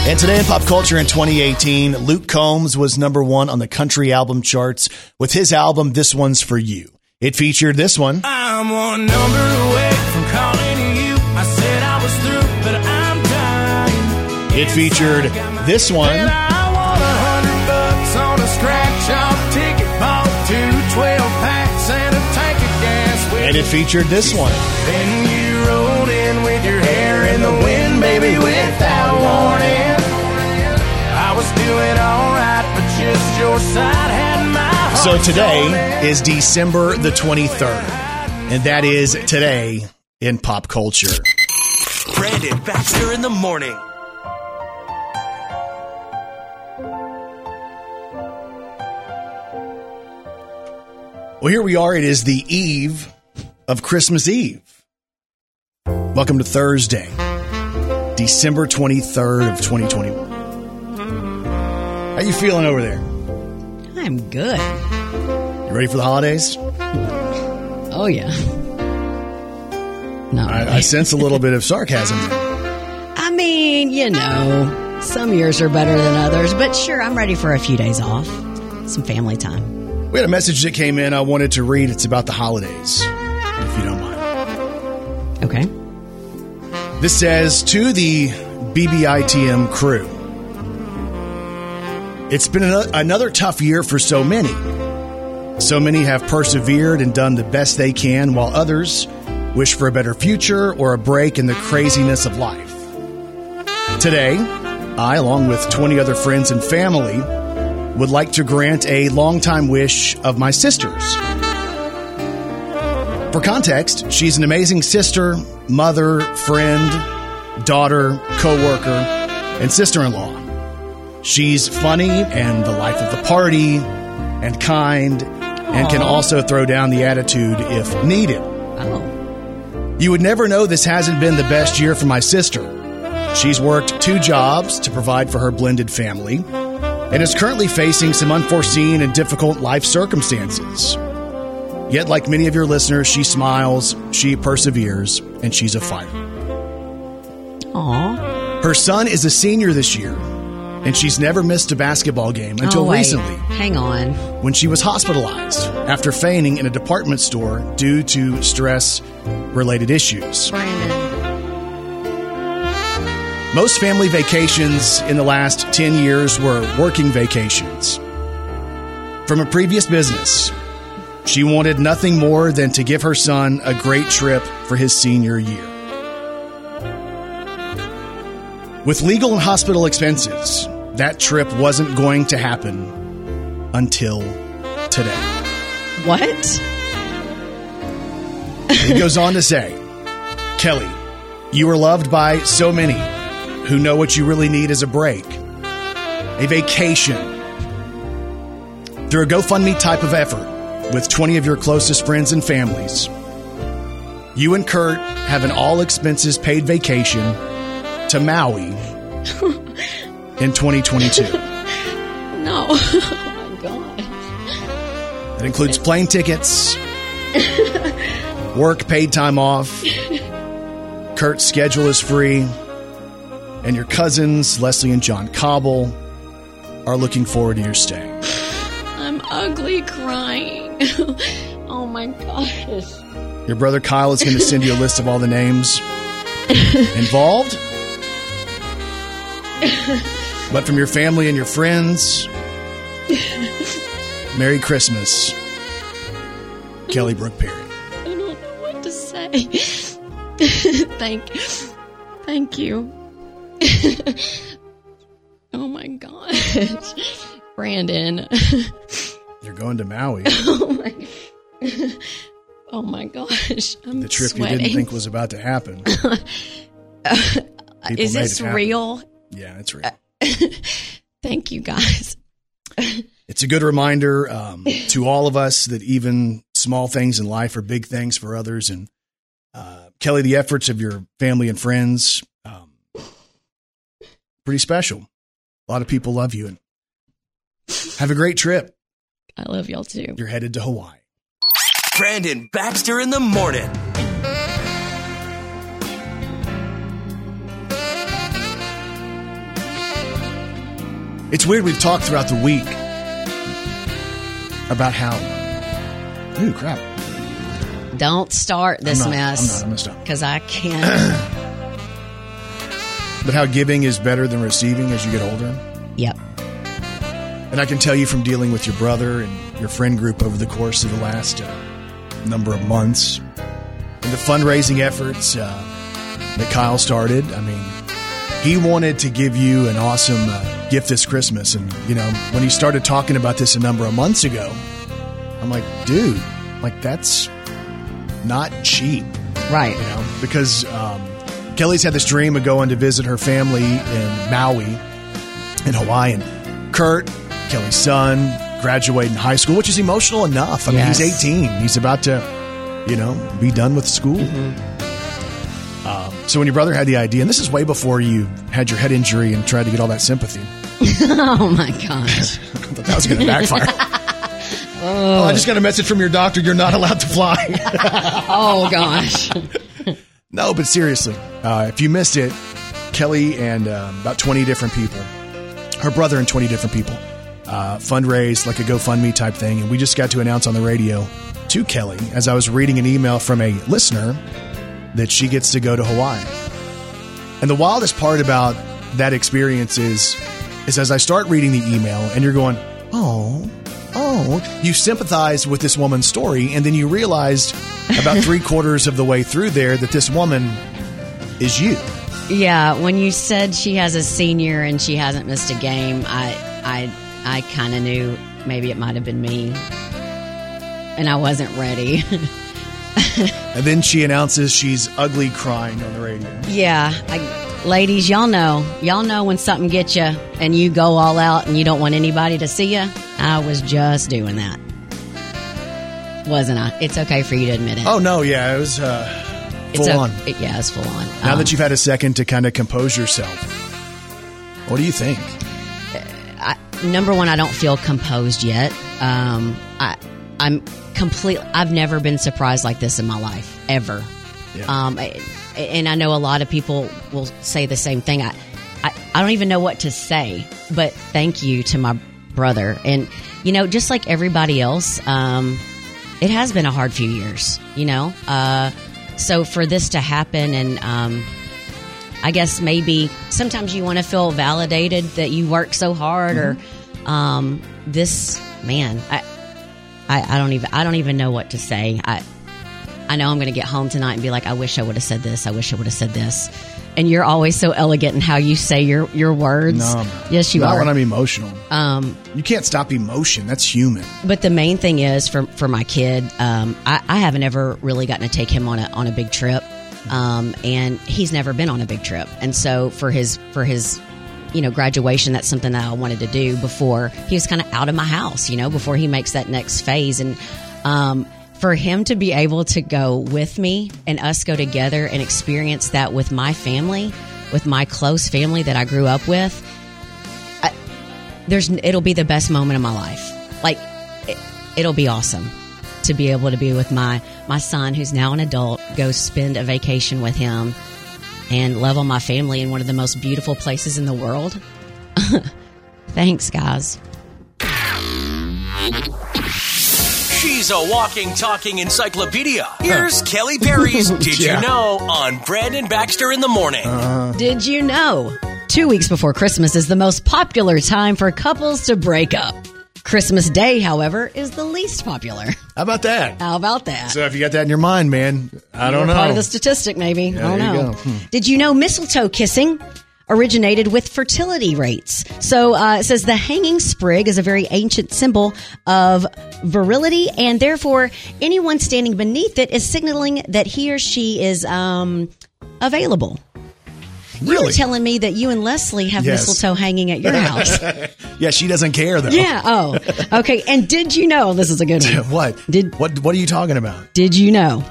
And today in pop culture in 2018, Luke Combs was number one on the country album charts with his album This One's For You. It featured this one. Tank featured this one. And it featured this one. Then you rolled in with your hair in the wind, baby, without warning. I was doing alright, but just your side had my heart. So today is December the 23rd, and that is today in pop culture. Brandon Baxter in the morning. Well, here we are. It is the eve of Christmas Eve. Welcome to Thursday, December 23rd of 2021. How you feeling over there? I'm good. You ready for the holidays? Oh yeah. No, I, I sense a little bit of sarcasm. I mean, you know, some years are better than others, but sure, I'm ready for a few days off. Some family time. We had a message that came in I wanted to read. It's about the holidays, if you don't mind. Okay. This says to the BBITM crew It's been another tough year for so many. So many have persevered and done the best they can, while others wish for a better future or a break in the craziness of life. Today, I, along with 20 other friends and family, would like to grant a longtime wish of my sister's. For context, she's an amazing sister, mother, friend, daughter, co-worker, and sister-in-law. She's funny and the life of the party and kind and can also throw down the attitude if needed. Oh. You would never know this hasn't been the best year for my sister. She's worked two jobs to provide for her blended family and is currently facing some unforeseen and difficult life circumstances. Yet, like many of your listeners, she smiles, she perseveres, and she's a fighter. Aw. Her son is a senior this year, and she's never missed a basketball game until Oh, recently Hang on. when she was hospitalized after fainting in a department store due to stress related issues. Brandon. Most family vacations in the last 10 years were working vacations. From a previous business, she wanted nothing more than to give her son a great trip for his senior year. With legal and hospital expenses, that trip wasn't going to happen until today. What? He goes on to say, Kelly, you were loved by so many who know what you really need is a break, a vacation. Through a GoFundMe type of effort with 20 of your closest friends and families, you and Kurt have an all expenses paid vacation to Maui in 2022. No. Oh my god. That includes plane tickets, work paid time off, Kurt's schedule is free, and your cousins, Leslie and John Cobble, are looking forward to your stay. I'm ugly crying. oh my gosh. Your brother Kyle is going to send you a list of all the names involved. But from your family and your friends, Merry Christmas, Kelly Brook Perry. I don't know what to say. thank thank you. oh my gosh. Brandon. You're going to Maui, oh my Oh my gosh. I'm the trip sweating. you didn't think was about to happen. People Is this real? Yeah, it's real. Thank you guys. It's a good reminder um, to all of us that even small things in life are big things for others. And uh, Kelly, the efforts of your family and friends, pretty special. A lot of people love you, and have a great trip. I love y'all too. You're headed to Hawaii. Brandon Baxter in the morning. It's weird. We've talked throughout the week about how. Ooh, crap! Don't start this I'm not- mess. I'm not. I'm gonna stop. Because I can't. But how giving is better than receiving as you get older. yep. And I can tell you from dealing with your brother and your friend group over the course of the last uh, number of months and the fundraising efforts uh, that Kyle started. I mean, he wanted to give you an awesome uh, gift this Christmas. And, you know, when he started talking about this a number of months ago, I'm like, dude, like that's not cheap Right. you know, because um, Kelly's had this dream of going to visit her family in Maui, in Hawaii, and Kurt, Kelly's son, graduating high school, which is emotional enough. I mean, he's 18; he's about to, you know, be done with school. Um, so when your brother had the idea, and this is way before you had your head injury and tried to get all that sympathy, Oh my gosh. I thought that was going to backfire. oh, I just got a message from your doctor. You're not allowed to fly. Oh gosh. No, but seriously, uh, if you missed it, Kelly and uh, about 20 different people, her brother and 20 different people, uh, fundraised like a GoFundMe type thing. And we just got to announce on the radio to Kelly as I was reading an email from a listener that she gets to go to Hawaii. And the wildest part about that experience is, is as I start reading the email and you're going, oh, oh, you sympathize with this woman's story. And then you realized about three quarters of the way through there that this woman is you. Yeah, when you said she has a senior and she hasn't missed a game, I I I kind of knew maybe it might have been me. And I wasn't ready. And then she announces she's ugly crying on the radio. yeah, I, ladies, y'all know. Y'all know when something gets you and you go all out and you don't want anybody to see you. I was just doing that. Wasn't I? It's okay for you to admit it. Oh, no, yeah, it was uh, full it's o- on. It, yeah, it's full on. Now Um, that you've had a second to kind of compose yourself, what do you think? I, number one, I don't feel composed yet. Um, I, I'm complete. I've never been surprised like this in my life ever. Yeah. Um, I, and I know a lot of people will say the same thing. I, I, I don't even know what to say, but thank you to my brother. And you know, just like everybody else, um, it has been a hard few years. You know, uh, so for this to happen and um, I guess maybe sometimes you want to feel validated that you work so hard, or um, this man. I, I I don't even I don't even know what to say. I I know I'm going to get home tonight and be like, I wish I would have said this. I wish I would have said this. And you're always so elegant in how you say your your words. No, yes, you not are. when I'm emotional. um, You can't stop emotion. That's human. but the main thing is for for my kid, um, I, I haven't ever really gotten to take him on a on a big trip, um, and he's never been on a big trip. And so for his for his you know graduation, that's something that I wanted to do before he was kind of out of my house. You know, before he makes that next phase, and um, for him to be able to go with me and us go together and experience that with my family, with my close family that I grew up with there's it'll be the best moment of my life. Like it, it'll be awesome to be able to be with my my son who's now an adult, go spend a vacation with him and love on my family in one of the most beautiful places in the world. Thanks, guys. She's a walking, talking encyclopedia. Here's Kelly Perry's Did Yeah. You Know on Brandon Baxter in the Morning. Did you know? Two weeks before Christmas is the most popular time for couples to break up. Christmas Day, however, is the least popular. How about that? How about that? So if you got that in your mind, man, I don't You're know. Part of the statistic, maybe. I don't there you know. go. Hmm. Did you know mistletoe kissing originated with fertility rates? So uh, it says the hanging sprig is a very ancient symbol of virility, and therefore anyone standing beneath it is signaling that he or she is um, available. You're telling me that you and Leslie have Yes. mistletoe hanging at your house. yeah, she doesn't care though. yeah. Oh. Okay. And did you know this is a good one? what? Did what? What are you talking about? Did you know?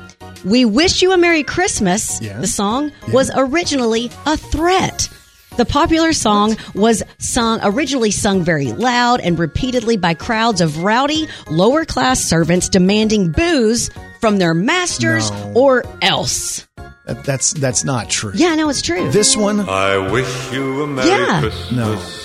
We Wish You a Merry Christmas, Yeah. the song, was originally a threat. The popular song was sung originally sung very loud and repeatedly by crowds of rowdy, lower class servants demanding booze from their masters No. or else. That's that's not true. Yeah, no, it's true. This one, I wish you a Merry Yeah. Christmas.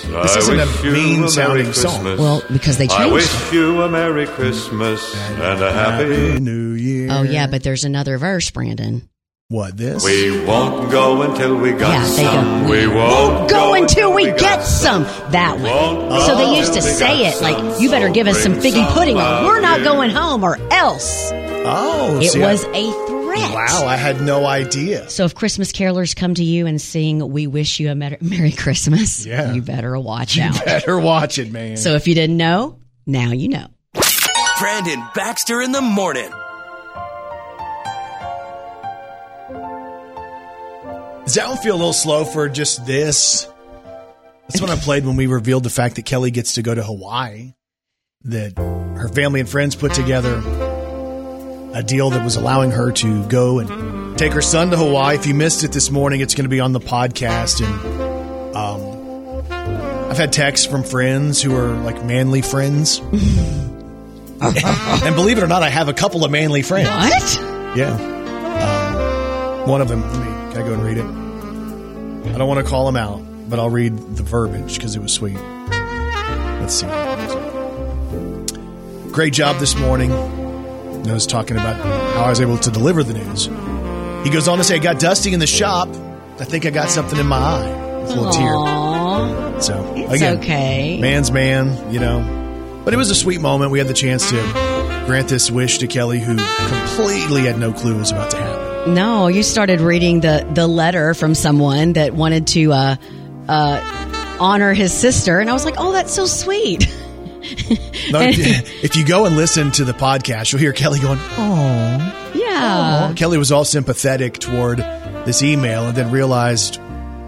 No. I This isn't a mean Merry sounding song. Well, because they changed. I wish it. you a Merry Christmas and a happy. New Year. Oh yeah, but there's another verse, Brandon. What this? We won't go until we got Yeah, they some. go, We won't Go until we get some. That one. So they used to say got it like, "You better give us some Bring figgy pudding, or we're not out going home, or else." oh, It see, was a threat. Wow, I had no idea. So if Christmas carolers come to you and sing "We wish you a Mer- Merry Christmas," Yeah. you better watch out. You better watch it, man. So if you didn't know, now you know. Brandon Baxter in the Morning. Does that one feel a little slow for just this? That's what I played when we revealed the fact that Kelly gets to go to Hawaii. That her family and friends put together a deal that was allowing her to go and take her son to Hawaii. If you missed it this morning, it's going to be on the podcast. And um, I've had texts from friends who are like manly friends. and believe it or not, I have a couple of manly friends. What? Yeah. One of them, let me, can I go and read it? I don't want to call him out, but I'll read the verbiage because it was sweet. Let's see. Great job this morning. I was talking about how I was able to deliver the news. He goes on to say, I got dusty in the shop. I think I got something in my eye. With a little tear. So, It's again, okay. man's man, you know. But it was a sweet moment. We had the chance to grant this wish to Kelly, who completely had no clue was about to happen. No, you started reading the the letter from someone that wanted to uh, uh, honor his sister, and I was like, "Oh, that's so sweet." No, if you go and listen to the podcast, you'll hear Kelly going, "Oh, yeah, Kelly was all sympathetic toward this email, and then realized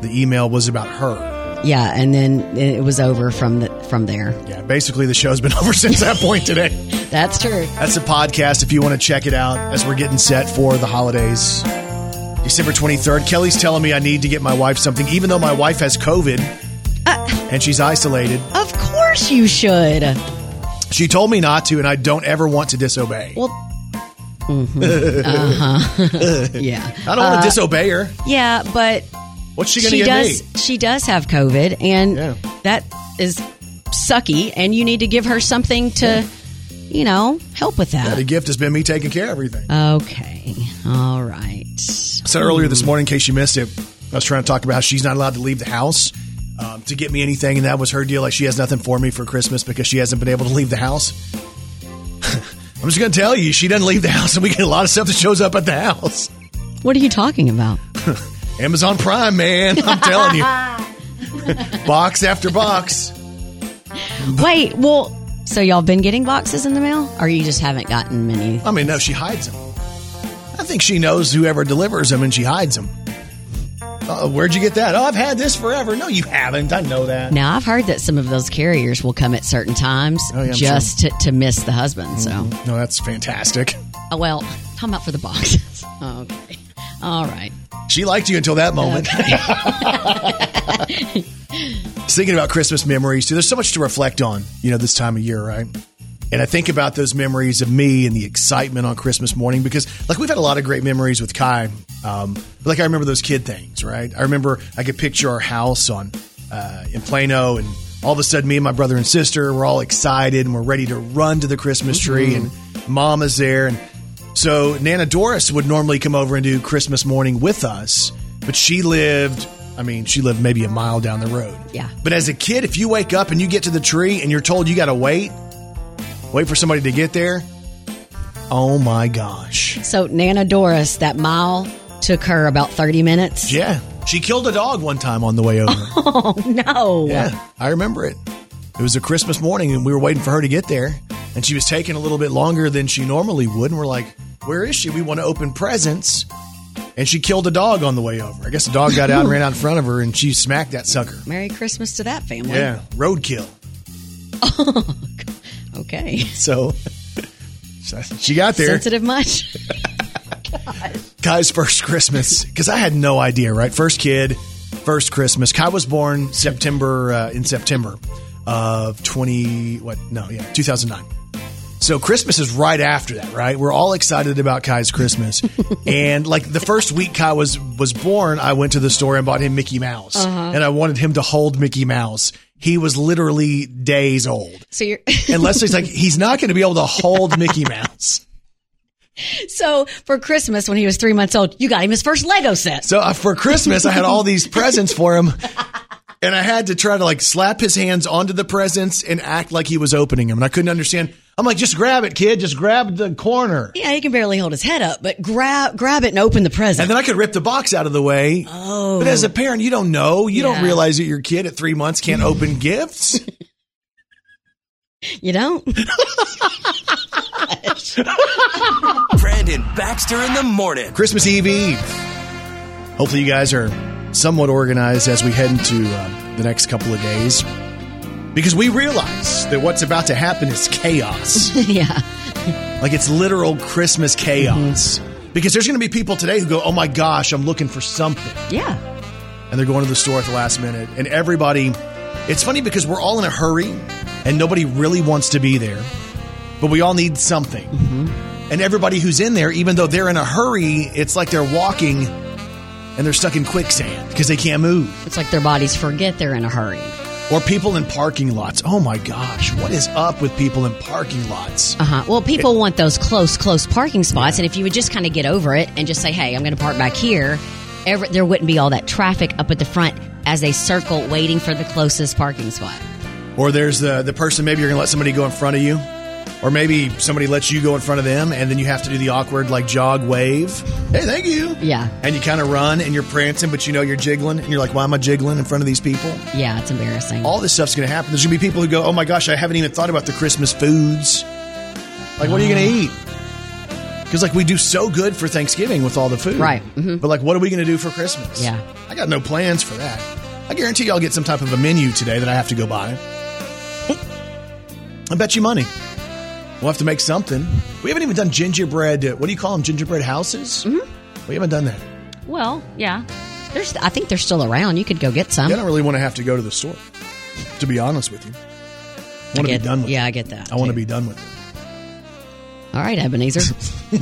the email was about her. Yeah, and then it was over from the from there. Yeah, basically the show's been over since that point today. That's true. That's the podcast. If you want to check it out as we're getting set for the holidays, December twenty third. Kelly's telling me I need to get my wife something, even though my wife has COVID and she's isolated. Of course, you should. She told me not to, and I don't ever want to disobey. Well, uh huh. yeah, I don't want Uh, to disobey her. Yeah, but What's she going to get does. me? She does have COVID, and Yeah. that is sucky. And you need to give her something to, you know, help with Yeah, that. the gift has been me taking care of everything. Okay, all right. So earlier this morning, in case you missed it, I was trying to talk about how she's not allowed to leave the house um, to get me anything, and that was her deal. Like she has nothing for me for Christmas because she hasn't been able to leave the house. I'm just going to tell you, she doesn't leave the house, and we get a lot of stuff that shows up at the house. What are you talking about? Amazon Prime, man, I'm telling you, box after box. Wait, well, so y'all been getting boxes in the mail, or you just haven't gotten many? I mean, no, she hides them. I think she knows whoever delivers them, and she hides them. Uh, where'd you get that? Oh, I've had this forever. No, you haven't. I know that. Now I've heard that some of those carriers will come at certain times Oh, yeah, just to, to miss the husband. So, No, that's fantastic. oh, well, talking about for the boxes. okay, all right. She liked you until that moment. Thinking about Christmas memories too. There's so much to reflect on, you know, this time of year, right? And I think about those memories of me and the excitement on Christmas morning because, like, we've had a lot of great memories with Kai. Um, but, like, I remember those kid things, right? I remember I could picture our house on uh, in Plano, and all of a sudden, me and my brother and sister were all excited and we're ready to run to the Christmas tree, and Mama's there, and so Nana Doris would normally come over and do Christmas morning with us, but she lived, I mean, she lived maybe a mile down the road. Yeah. But as a kid, if you wake up and you get to the tree and you're told you got to wait, wait for somebody to get there, oh my gosh. So Nana Doris, that mile took her about thirty minutes. Yeah. She killed a dog one time on the way over. Oh no! Yeah, I remember it. It was a Christmas morning, and we were waiting for her to get there, and she was taking a little bit longer than she normally would. And we're like, "Where is she? We want to open presents." And she killed a dog on the way over. I guess the dog got out and ran out in front of her, and she smacked that sucker. Merry Christmas to that family. Yeah, roadkill. Okay. So she got there. Sensitive much? Kai's first Christmas because I had no idea. Right, first kid, first Christmas. Kai was born September uh, in September of twenty what? No, yeah, two thousand nine. So Christmas is right after that, right? We're all excited about Kai's Christmas, and like the first week Kai was was born, I went to the store and bought him Mickey Mouse, Uh-huh. and I wanted him to hold Mickey Mouse. He was literally days old, So you're and Leslie's like, he's not going to be able to hold Mickey Mouse. so for Christmas when he was three months old, you got him his first Lego set. So uh, for Christmas, I had all these presents for him, and I had to try to like slap his hands onto the presents and act like he was opening them, and I couldn't understand. I'm like, just grab it, kid. Just grab the corner. Yeah, he can barely hold his head up, but grab grab it and open the present. And then I could rip the box out of the way. Oh. But as a parent, you don't know. You don't realize that your kid at three months can't open gifts. you don't? Brandon Baxter in the morning. Christmas Eve Eve. Hopefully, you guys are somewhat organized as we head into um, the next couple of days. Because we realize that what's about to happen is chaos. yeah. Like it's literal Christmas chaos. Mm-hmm. Because there's going to be people today who go, oh my gosh, I'm looking for something. Yeah. And they're going to the store at the last minute. And everybody, it's funny because we're all in a hurry and nobody really wants to be there, but we all need something. Mm-hmm. And everybody who's in there, even though they're in a hurry, it's like they're walking and they're stuck in quicksand because they can't move. It's like their bodies forget they're in a hurry. Or people in parking lots. Oh my gosh, what is up with people in parking lots? Uh huh. Well, people want those close, close parking spots, and if you would just kind of get over it and just say, "Hey, I'm going to park back here," ever, there wouldn't be all that traffic up at the front as they circle waiting for the closest parking spot. Or there's the the person maybe you're going to let somebody go in front of you, or maybe somebody lets you go in front of them, and then you have to do the awkward like jog wave. Hey, thank you. Yeah, And you kind of run and you're prancing, but you know you're jiggling, and you're like, "Why am I jiggling in front of these people?" yeah, it's embarrassing. All this stuff's going to happen. There's going to be people who go, "Oh my gosh, I haven't even thought about the Christmas foods. Like, what are you going to eat?" Because like we do so good for Thanksgiving with all the food, Right. Mhm. But like, what are we going to do for Christmas? Yeah. I got no plans for that. I guarantee you I'll get some type of a menu today that I have to go buy. I bet you money. We'll have to make something. We haven't even done gingerbread. uh, What do you call them? Gingerbread houses? Mm-hmm. We haven't done that. Well, yeah, there's. I think they're still around. You could go get some. I don't really want to have to go to the store. To be honest with you, I want to be done with. yeah, it. I get that, I want to be done with it. All right, Ebenezer.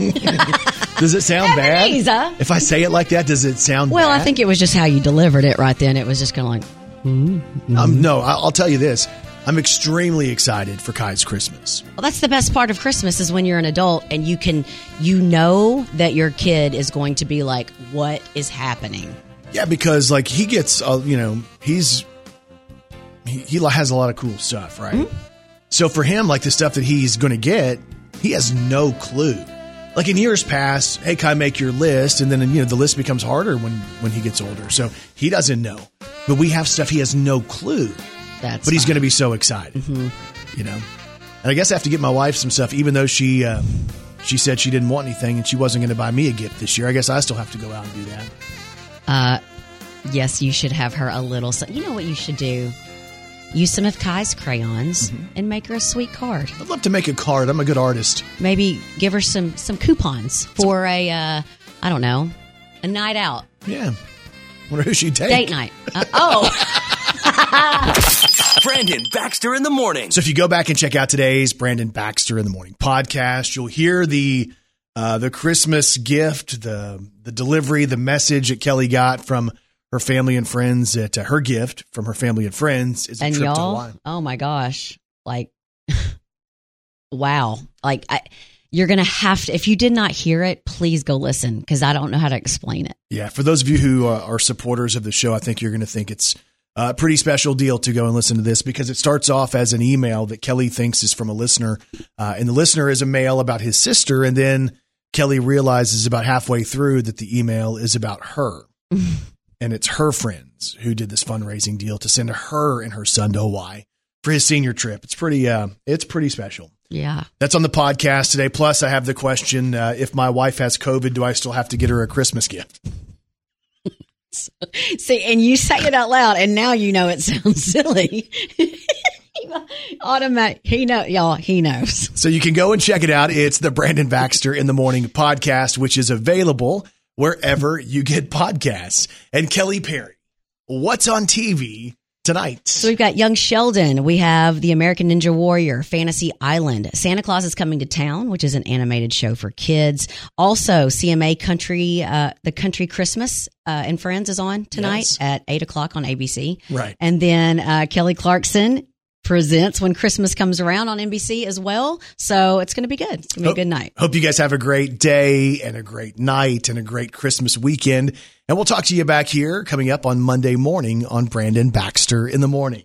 Does it sound bad? If I say it like that, does it sound well, bad? I think it was just how you delivered it right then. It was just kind of like, Um, no, I'll tell you this. I'm extremely excited for Kai's Christmas. Well, that's the best part of Christmas is when you're an adult and you can, you know that your kid is going to be like, what is happening? Yeah, because like he gets, uh, you know, he's he, he has a lot of cool stuff, right? Mm-hmm. So for him, like the stuff that he's going to get, he has no clue. Like in years past, hey, Kai, make your list, and then you know the list becomes harder when when he gets older. So he doesn't know, but we have stuff he has no clue. That's but he's going to be so excited, you know. And I guess I have to get my wife some stuff, even though she uh, she said she didn't want anything and she wasn't going to buy me a gift this year. I guess I still have to go out and do that. Uh, yes, you should have her a little. So, you know what you should do? Use some of Kai's crayons Mm-hmm. and make her a sweet card. I'd love to make a card. I'm a good artist. Maybe give her some some coupons for a uh, I don't know a night out Yeah. Wonder who she'd take. date night. Uh, oh, Brandon Baxter in the morning. So if you go back and check out today's Brandon Baxter in the Morning podcast, you'll hear the uh, the Christmas gift, the the delivery, the message that Kelly got from her family and friends. That uh, her gift from her family and friends is a and trip to y'all, Hawaii. oh my gosh, like wow, like I, you're gonna have to. If you did not hear it, please go listen because I don't know how to explain it. Yeah, for those of you who uh, are supporters of the show, I think you're going to think it's a pretty special deal to go and listen to this because it starts off as an email that Kelly thinks is from a listener, uh, and the listener is a mail about his sister, and then Kelly realizes about halfway through that the email is about her, and it's her friends who did this fundraising deal to send her and her son to Hawaii for his senior trip. It's pretty, uh, it's pretty special. Yeah. That's on the podcast today. Plus, I have the question: uh, If my wife has COVID, do I still have to get her a Christmas gift? See, and you say it out loud, and now you know it sounds silly. Automatic. He know, y'all. He knows. So you can go and check it out. It's the Brandon Baxter in the Morning podcast, which is available wherever you get podcasts. And Kelly Perry, what's on TV tonight? So we've got Young Sheldon. We have the American Ninja Warrior, Fantasy Island. Santa Claus is coming to town, which is an animated show for kids. Also, CMA Country, uh, the Country Christmas uh, and Friends is on tonight Yes. at eight o'clock on ABC. Right. And then uh, Kelly Clarkson presents when Christmas comes around on NBC as well. So it's going to be good. It's going to be a good night. Hope you guys have a great day and a great night and a great Christmas weekend. And we'll talk to you back here coming up on Monday morning on Brandon Baxter in the Morning.